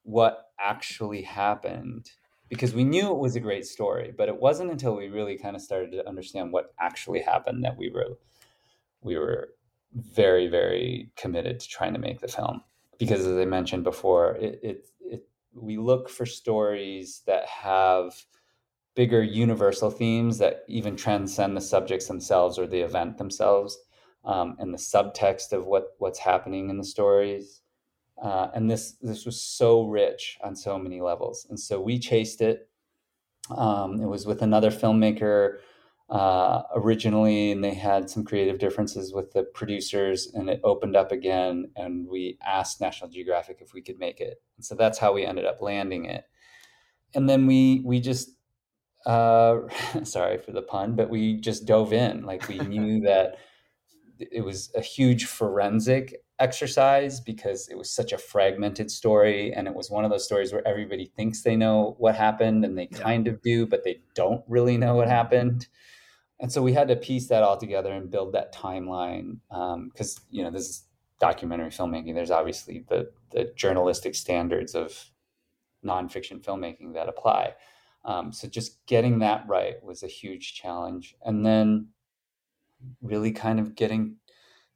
what actually happened, because we knew it was a great story, but it wasn't until we really kind of started to understand what actually happened that we were we were very very committed to trying to make the film. Because as I mentioned before, it, it, it we look for stories that have bigger universal themes that even transcend the subjects themselves or the event themselves um, and the subtext of what what's happening in the stories. Uh, and this this was so rich on so many levels. And so we chased it. Um, it was with another filmmaker uh, originally, and they had some creative differences with the producers, and it opened up again. And we asked National Geographic if we could make it. And so that's how we ended up landing it. And then we we just uh, [LAUGHS] sorry for the pun, but we just dove in. Like we [LAUGHS] knew that it was a huge forensic exercise because it was such a fragmented story and it was one of those stories where everybody thinks they know what happened and they yeah. kind of do but they don't really know what happened. And so we had to piece that all together and build that timeline because um, you know this is documentary filmmaking. There's obviously the the journalistic standards of nonfiction filmmaking that apply. Um, so just getting that right was a huge challenge. And then really kind of getting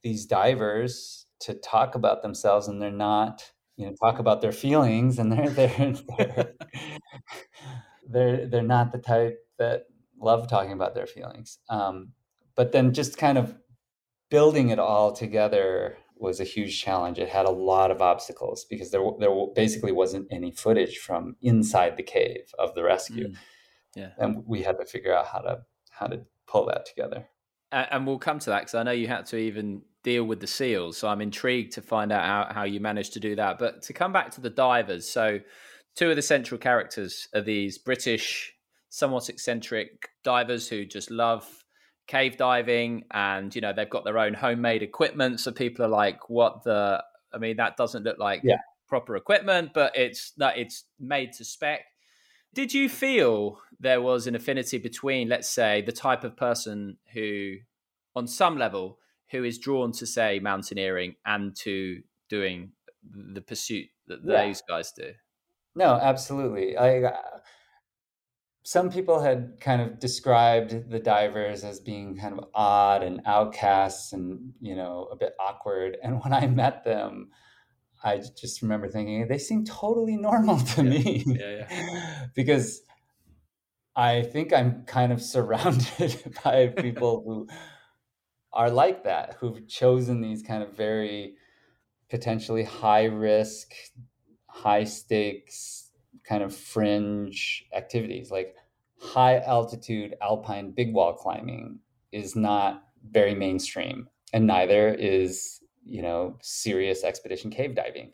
these divers to talk about themselves and they're not you know talk about their feelings and they're [LAUGHS] they're they're they're, they're not the type that love talking about their feelings. Um, but then just kind of building it all together was a huge challenge. It had a lot of obstacles because there there basically wasn't any footage from inside the cave of the rescue. Mm. yeah. And we had to figure out how to how to pull that together and we'll come to that because I know you had to even deal with the seals. So I'm intrigued to find out how, how you managed to do that. But to come back to the divers, so two of the central characters are these British, somewhat eccentric divers who just love cave diving and you know they've got their own homemade equipment so people are like what the i mean that doesn't look like yeah. proper equipment but it's that it's made to spec did you feel there was an affinity between, let's say, the type of person who, on some level, who is drawn to, say, mountaineering and to doing the pursuit that yeah. those guys do? No, absolutely. I, uh, some people had kind of described the divers as being kind of odd and outcasts and, you know, a bit awkward. And [LAUGHS] when I met them, I just remember thinking they seem totally normal to yeah. me. Yeah, yeah. [LAUGHS] because I think I'm kind of surrounded [LAUGHS] by people who are like that, who've chosen these kind of very potentially high risk, high stakes, kind of fringe activities. Like high altitude alpine big wall climbing is not very mainstream, and neither is you know, serious expedition cave diving.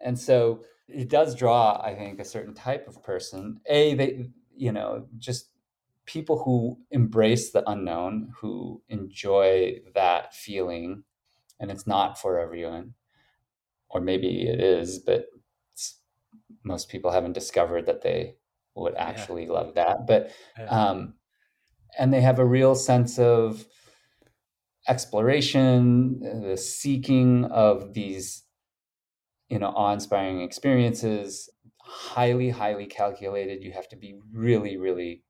And so it does draw, I think, a certain type of person. A, they, you know, just people who embrace the unknown, who enjoy that feeling, and it's not for everyone, or maybe it is, but most people haven't discovered that they would actually yeah. love that. But, yeah. um, and they have a real sense of exploration, the seeking of these, you know, awe-inspiring experiences, highly, highly calculated. You have to be really, really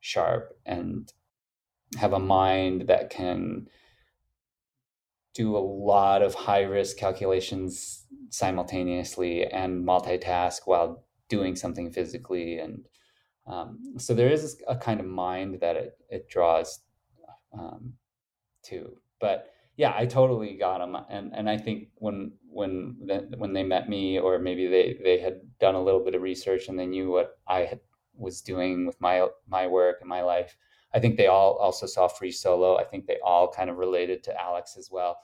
sharp and have a mind that can do a lot of high risk calculations simultaneously and multitask while doing something physically and um, so there is a kind of mind that it, it draws um, to but yeah i totally got them and and i think when when when they met me or maybe they they had done a little bit of research and they knew what i had, was doing with my my work and my life i think they all also saw free solo. I think they all kind of related to alex as well.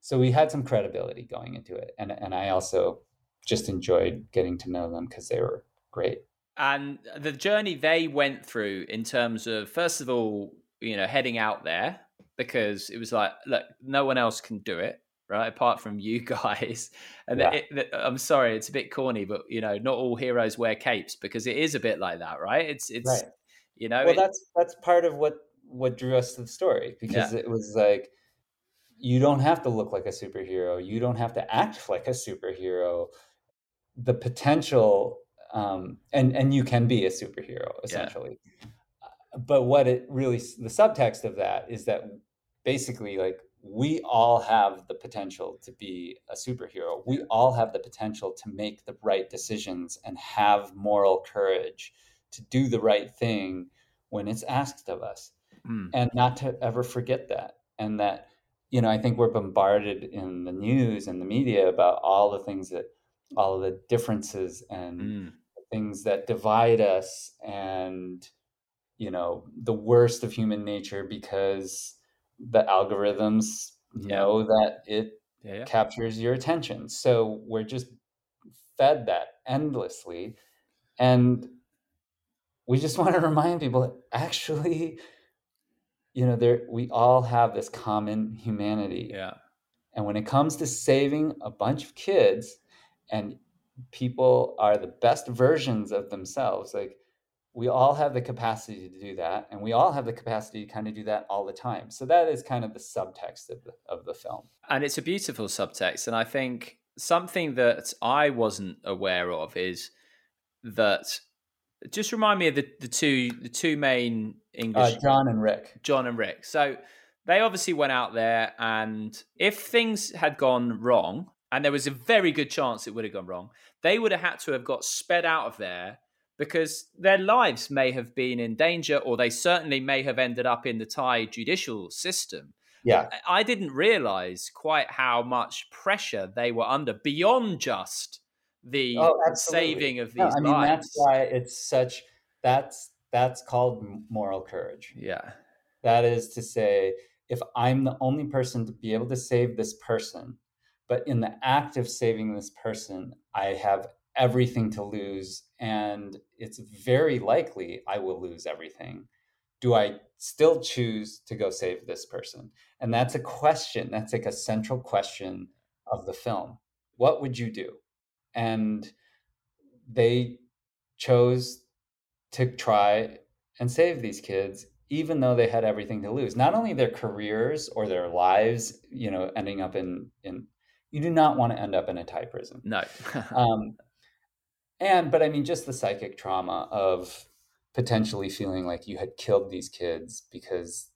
So we had some credibility going into it and and i also just enjoyed getting to know them because they were great. And the journey they went through in terms of first of all you know heading out there because it was like look no one else can do it right apart from you [LAUGHS] guys and yeah. it, it, i'm sorry it's a bit corny but you know not all heroes wear capes because it is a bit like that right it's it's right. you know well it, that's that's part of what what drew us to the story because yeah. it was like you don't have to look like a superhero you don't have to act like a superhero the potential um, and and you can be a superhero essentially yeah. But what it really the subtext of that is that basically like we all have the potential to be a superhero. We all have the potential to make the right decisions and have moral courage to do the right thing when it's asked of us. Mm. and not to ever forget that. And that you know i think we're bombarded in the news and the media about all the things that all of the differences and mm things that divide us and you know the worst of human nature because the algorithms yeah. know that it yeah, yeah. captures your attention so we're just fed that endlessly and we just [LAUGHS] want to remind people that actually you know there we all have this common humanity yeah and when it comes to saving a bunch of kids and people are the best versions of themselves like we all have the capacity to do that and we all have the capacity to kind of do that all the time. So that is kind of the subtext of the, of the film. And it's a beautiful subtext and i think something that i wasn't aware of is that just remind me of the, the two the two main english uh, john and rick. John and rick. So they obviously went out there and if things had gone wrong and there was a very good chance it would have gone wrong. They would have had to have got sped out of there because their lives may have been in danger, or they certainly may have ended up in the Thai judicial system. Yeah. I didn't realize quite how much pressure they were under beyond just the oh, saving of these no, I mean, lives. that's why it's such that's that's called moral courage. Yeah. That is to say, if I'm the only person to be able to save this person, but in the act of saving this person, I have everything to lose, and it's very likely I will lose everything. Do I still choose to go save this person? And that's a question. That's like a central question of the film. What would you do? And they chose to try and save these kids even though they had everything to lose not only their careers or their lives you know ending up in in you do not want to end up in a Thai prison. No. [LAUGHS] um, and but I mean, just the psychic trauma of potentially feeling like you had killed these kids because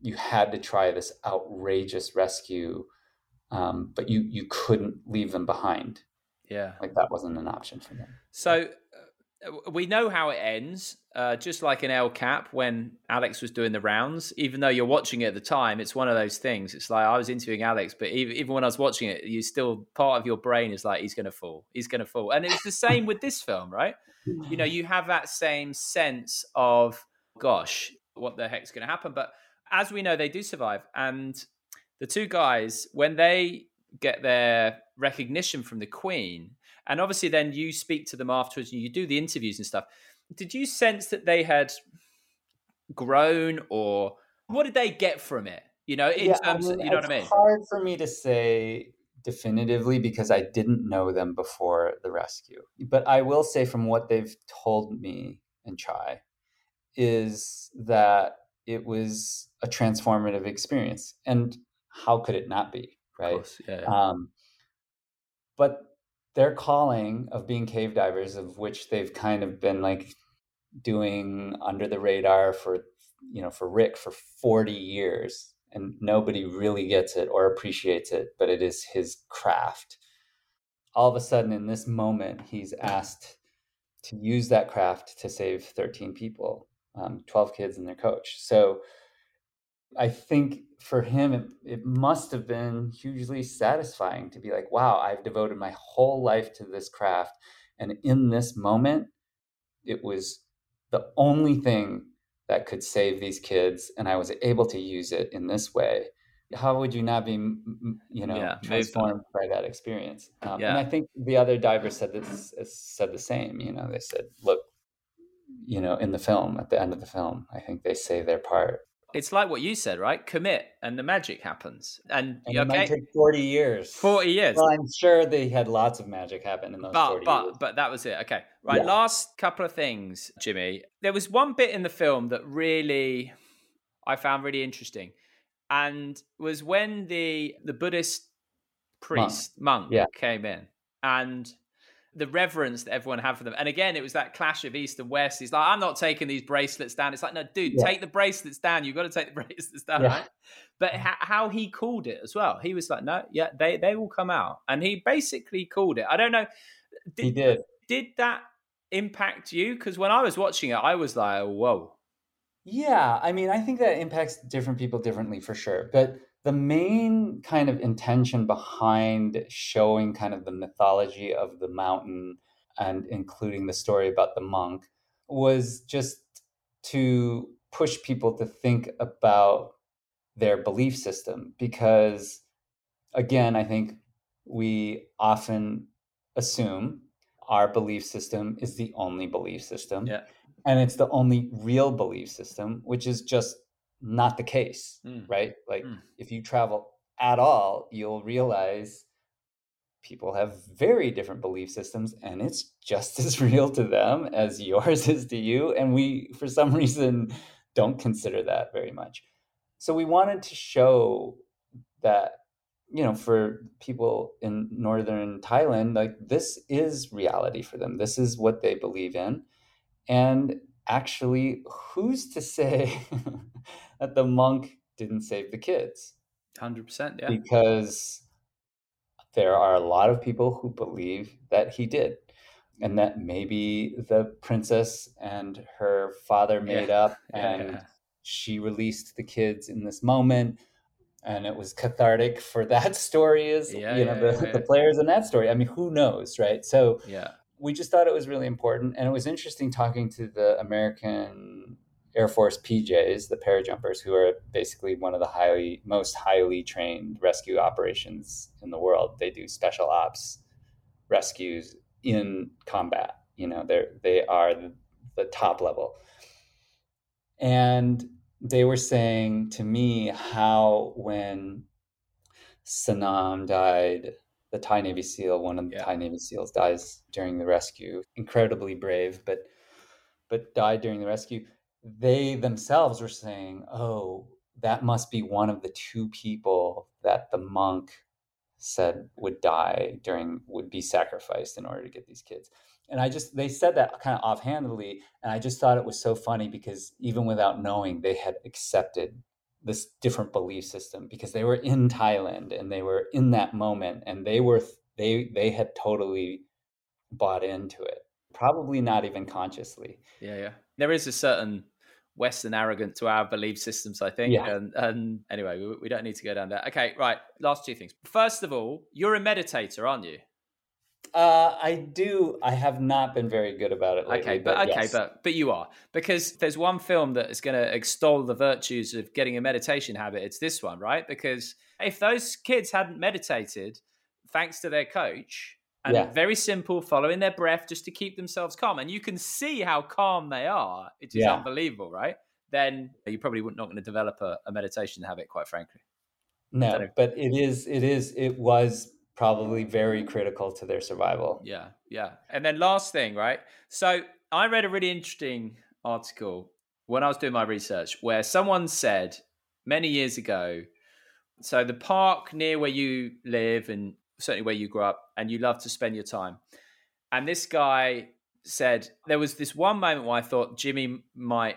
you had to try this outrageous rescue, um, but you you couldn't leave them behind. Yeah, like that wasn't an option for them. So we know how it ends. Uh, just like in El Cap when Alex was doing the rounds, even though you're watching it at the time, it's one of those things. It's like I was interviewing Alex, but even, even when I was watching it, you still part of your brain is like he's going to fall, he's going to fall, and it's the same with this film, right? You know, you have that same sense of gosh, what the heck's going to happen? But as we know, they do survive, and the two guys when they get their recognition from the Queen and obviously, then you speak to them afterwards and you do the interviews and stuff. Did you sense that they had grown or what did they get from it? You know, in yeah, terms, I mean, of, you know what I mean? It's hard for me to say definitively because I didn't know them before the rescue. But I will say from what they've told me and Chai is that it was a transformative experience. And how could it not be? Right. Yeah, yeah. Um, but their calling of being cave divers, of which they've kind of been like doing under the radar for you know for Rick for 40 years and nobody really gets it or appreciates it, but it is his craft. All of a sudden, in this moment, he's asked to use that craft to save 13 people, um, 12 kids and their coach. So I think for him, it, it must have been hugely satisfying to be like, wow, I've devoted my whole life to this craft. And in this moment, it was the only thing that could save these kids. And I was able to use it in this way. How would you not be, you know, yeah, transformed by that experience? Um, yeah. And I think the other divers said this, said the same. You know, they said, look, you know, in the film, at the end of the film, I think they say their part it's like what you said, right? Commit, and the magic happens. And, and it might take forty years. Forty years. Well, I'm sure they had lots of magic happen in those but, 40 but, years. But that was it. Okay, right. Yeah. Last couple of things, Jimmy. There was one bit in the film that really I found really interesting, and was when the the Buddhist priest monk, monk yeah. came in, and the reverence that everyone had for them. And again, it was that clash of East and West. He's like, I'm not taking these bracelets down. It's like, no, dude, yeah. take the bracelets down. You've got to take the [LAUGHS] bracelets down, yeah. right? But ha- how he called it as well. He was like, no, yeah, they they will come out, and he basically called it. I don't know. Did, he did. Did that impact you? Because when I was watching it, I was like, whoa. Yeah, I mean, I think that impacts different people differently for sure, but the main kind of intention behind showing kind of the mythology of the mountain and including the story about the monk was just to push people to think about their belief system because again i think we often assume our belief system is the only belief system yeah. and it's the only real belief system which is just not the case, mm. right? Like mm. if you travel at all, you'll realize people have very different belief systems and it's just [LAUGHS] as real to them as yours [LAUGHS] is to you and we for some [LAUGHS] reason don't consider that very much. So we wanted to show that you know for people in northern Thailand like this is reality for them. This is what they believe in and actually who's to say that the monk didn't save the kids. 100%, yeah. Because there are a lot of people who believe that he did and that maybe the princess and her father made [LAUGHS] yeah. up and yeah. she released the kids in this moment and it was cathartic for [LAUGHS] that story is yeah, you know the, the players in that story i mean who knows right so yeah we just thought it was really important and it was interesting talking to the american Air Force PJs, the parajumpers, who are basically one of the highly most highly trained rescue operations in the world. They do special ops rescues in combat. You know, they're they are the, the top level. And they were saying to me how when Saman died, the Thai Navy SEAL, one of the yeah. Thai Navy SEALs dies during the rescue. Incredibly brave, but but died during the rescue they themselves were saying, oh, that must be one of the two people that the monk said would die during, would be sacrificed in order to get these kids. And I just, they said that kind of offhandedly. And I just thought it was so funny because even without knowing, they had accepted this different belief system because they were in Thailand and they were in that moment and they were, they, they had totally bought into it. Probably not even consciously. Yeah, yeah. There is a certain Western arrogant to our belief systems, I think. Yeah. And, and anyway, we, we, don't need to go down there. Okay, right. Last two things. First of all, you're a meditator, aren't you? Uh, I do. I have not been very good about it lately. Okay, but, but okay, yes. but but you are because there's one film that is going to extol the virtues of getting a meditation habit. It's this one, right? Because if those kids hadn't meditated, thanks to their coach, and yeah. very simple, following their breath just to keep themselves calm. And you can see how calm they are. It is yeah. unbelievable, right? Then you're probably not going to develop a, a meditation habit, quite frankly. No, but it is, it is, it was probably very critical to their survival. Yeah, yeah. And then last thing, right? So I read a really interesting article when I was doing my research where someone said many years ago, so the park near where you live and certainly where you grew up, and you love to spend your time. And this guy said there was this one moment where I thought Jimmy might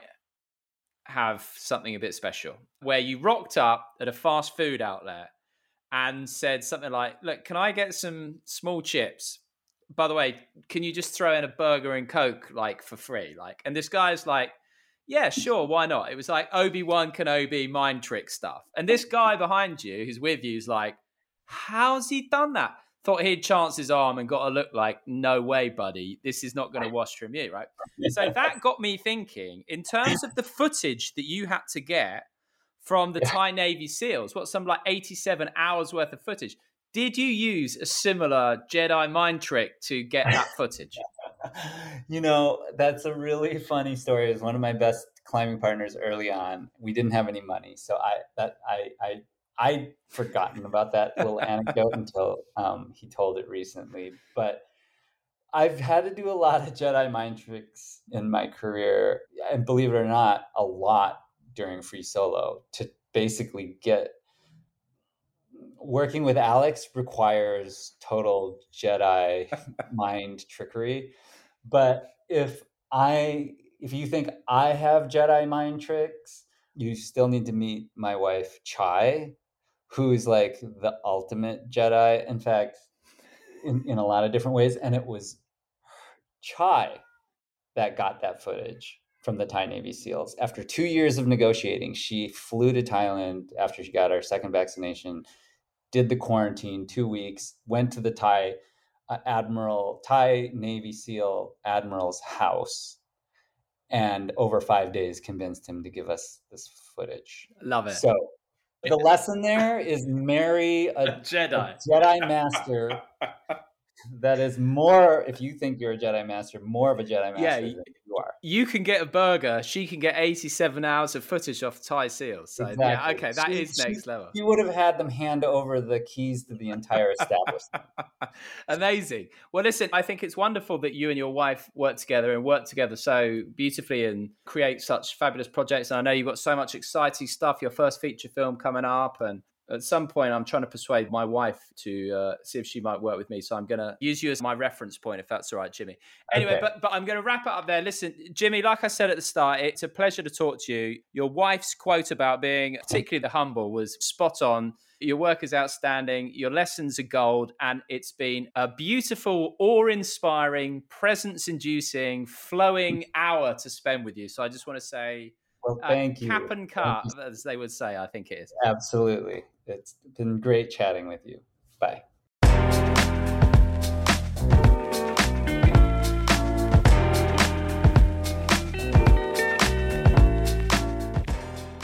have something a bit special where you rocked up at a fast food outlet and said something like, Look, can I get some small chips? By the way, can you just throw in a burger and Coke like for free? Like, and this guy's like, Yeah, sure, why not? It was like Obi Wan Kenobi mind trick stuff. And this guy behind you who's with you is like, How's he done that? Thought he'd chance his arm and got a look like, no way, buddy, this is not going to wash from you, right? [LAUGHS] So that got me thinking in terms of the footage that you had to get from the Thai Navy SEALs, what some like 87 hours worth of footage. Did you use a similar Jedi mind trick to get that footage? [LAUGHS] you know, that's a really funny story. It was one of my best climbing partners early on. We didn't have any money, so I that I I I'd forgotten about that [LAUGHS] little anecdote until um, he told it recently. But I've had to do a lot of Jedi mind tricks in my career, and believe it or not, a lot during free solo to basically get working with Alex requires total Jedi [LAUGHS] mind trickery. But if I if you think I have Jedi mind tricks, you still need to meet my wife Chai, who's like the ultimate Jedi. In fact, in, in a lot of different ways. And it was Chai that got that footage from the Thai Navy SEALs. After two years of negotiating, she flew to Thailand after she got her second vaccination, did the quarantine two weeks, went to the Thai uh, Admiral, Thai Navy SEAL Admiral's house, and over five days convinced him to give us this footage. Love it. So the [LAUGHS] lesson there is marry a, A Jedi. a Jedi Master that is more, if you think you're a Jedi Master, more of a Jedi Master Yeah, you can get a burger. She can get 87 hours of footage off Thai SEALs. So, yeah, Exactly. okay, that She- is she- next level. You would have had them hand over the keys to the entire establishment. [LAUGHS] Amazing. Well, listen, I think it's wonderful that you and your wife work together and work together so beautifully and create such fabulous projects. And I know you've got so much exciting stuff, your first feature film coming up. And at some point, I'm trying to persuade my wife to uh, see if she might work with me. So I'm going to use you as my reference point, if that's all right, Jimmy. Anyway, Okay. but, but I'm going to wrap it up there. Listen, Jimmy, like I said at the start, it's a pleasure to talk to you. Your wife's quote about being particularly the humble was spot on. Your work is outstanding. Your lessons are gold. And it's been a beautiful, awe inspiring, presence inducing, flowing hour to spend with you. So I just want to say, Well, uh, thank you. cap and cut, as they would say, I think it is. Absolutely. It's been great chatting with you. Bye.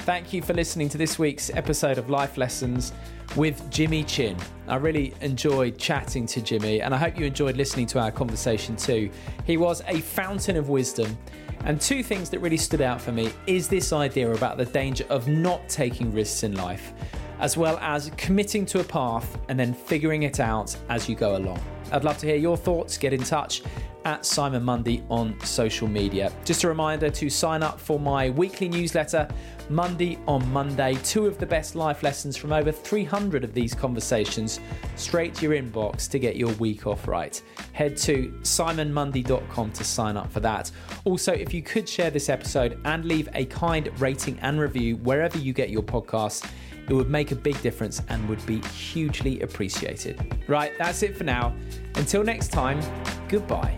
Thank you for listening to this week's episode of Life Lessons with Jimmy Chin. I really enjoyed chatting to Jimmy, and I hope you enjoyed listening to our conversation too. He was a fountain of wisdom. And two things that really stood out for me is this idea about the danger of not taking risks in life, as well as committing to a path and then figuring it out as you go along. I'd love to hear your thoughts. Get in touch at Simon Mundie on social media. Just a reminder to sign up for my weekly newsletter, Monday on Monday. Two of the best life lessons from over 300 of these conversations straight to your inbox to get your week off right. Head to simonmundie.com to sign up for that. Also, if you could share this episode and leave a kind rating and review wherever you get your podcasts, it would make a big difference and would be hugely appreciated. Right, that's it for now. Until next time, goodbye.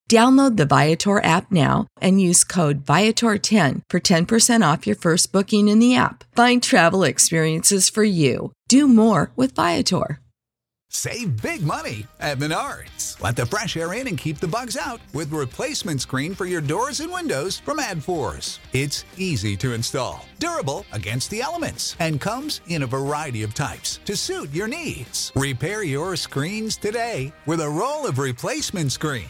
Download the Viator app now and use code Viator10 for 10% off your first booking in the app. Find travel experiences for you. Do more with Viator. Save big money at Menards. Let the fresh air in and keep the bugs out with replacement screen for your doors and windows from Adfors. It's easy to install, durable against the elements, and comes in a variety of types to suit your needs. Repair your screens today with a roll of replacement screen